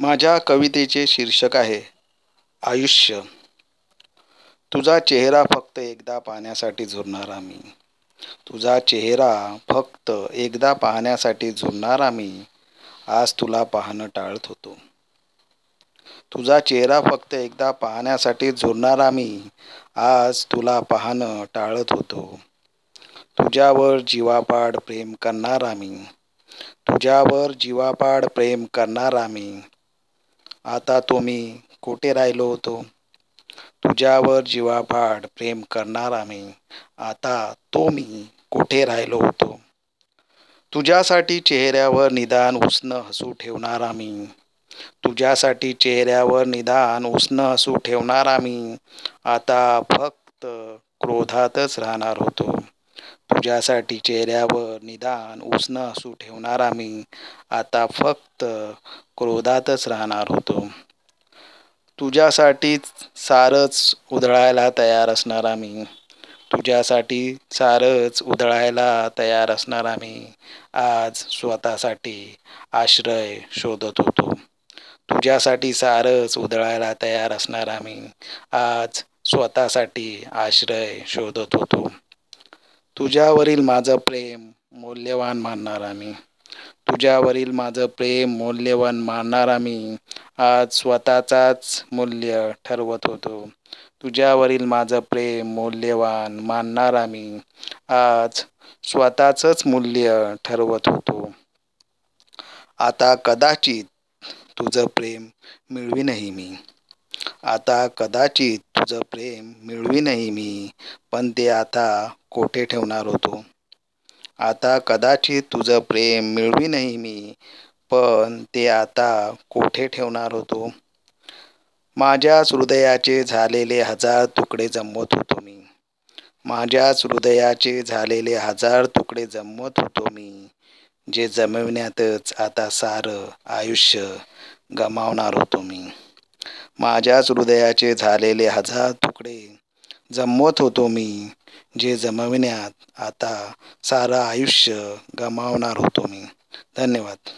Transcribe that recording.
माझ्या कवितेचे शीर्षक आहे आयुष्य. तुझा चेहरा फक्त एकदा पाहण्यासाठी झुरणारा मी तुझा चेहरा फक्त एकदा पाहण्यासाठी झुरणारा मी आज तुला पाहणं टाळत होतो. तुझा चेहरा फक्त एकदा पाहण्यासाठी झुरणारा मी आज तुला पाहणं टाळत होतो. तुझ्यावर जीवापाड प्रेम करणारा मी तुझ्यावर जीवापाड प्रेम करणारा मी आता तो मी कुठे राहिलो होतो? तुझ्यावर जीवापाड प्रेम करणारा मी आता तो मी कुठे राहिलो होतो? तुझ्यासाठी चेहऱ्यावर निदान उष्ण हसू ठेवणारा मी तुझ्यासाठी चेहऱ्यावर निदान उष्ण हसू ठेवणारा मी आता फक्त क्रोधातच राहणार होतो. तुझ्यासाठी चेहऱ्यावर निदान उष्ण हसू ठेवणारा मी आता फक्त क्रोधातच राहणार होतो. तुझ्यासाठी सारच उधळायला तयार असणारा मी तुझ्यासाठी सारच उधळायला तयार असणारा मी आज स्वतःसाठी आश्रय शोधत होतो. तुझ्यासाठी सारच उधळायला तयार असणारा मी आज स्वतःसाठी आश्रय शोधत होतो. तुझ्यावरील माझं प्रेम मौल्यवान मानणारा मी तुझ्यावरील माझं प्रेम मौल्यवान मानणारा मी आज स्वतःचाच मूल्य ठरवत होतो. तुझ्यावरील माझं प्रेम मौल्यवान मानणारा मी आज स्वतःचंच मूल्य ठरवत होतो. आता कदाचित तुझं प्रेम मिळवीनही मी. आता कदाचित तुझं प्रेम मिळवीनही मी पण ते आता कोठे ठेवणार होतो? आता कदाचित तुझं प्रेम मिळवीनही मी पण ते आता कोठे ठेवणार होतो? माझ्याच हृदयाचे झालेले हजार तुकडे जमवत होतो मी. माझ्याच हृदयाचे झालेले हजार तुकडे जमवत होतो मी जे जमविण्यातच आता सारं आयुष्य गमावणार होतो मी. माझ्याच हृदयाचे झालेले हजार तुकडे. जमवत होतो मी जे जमविण्यात आता सारं आयुष्य गमावणार होतो मी. धन्यवाद.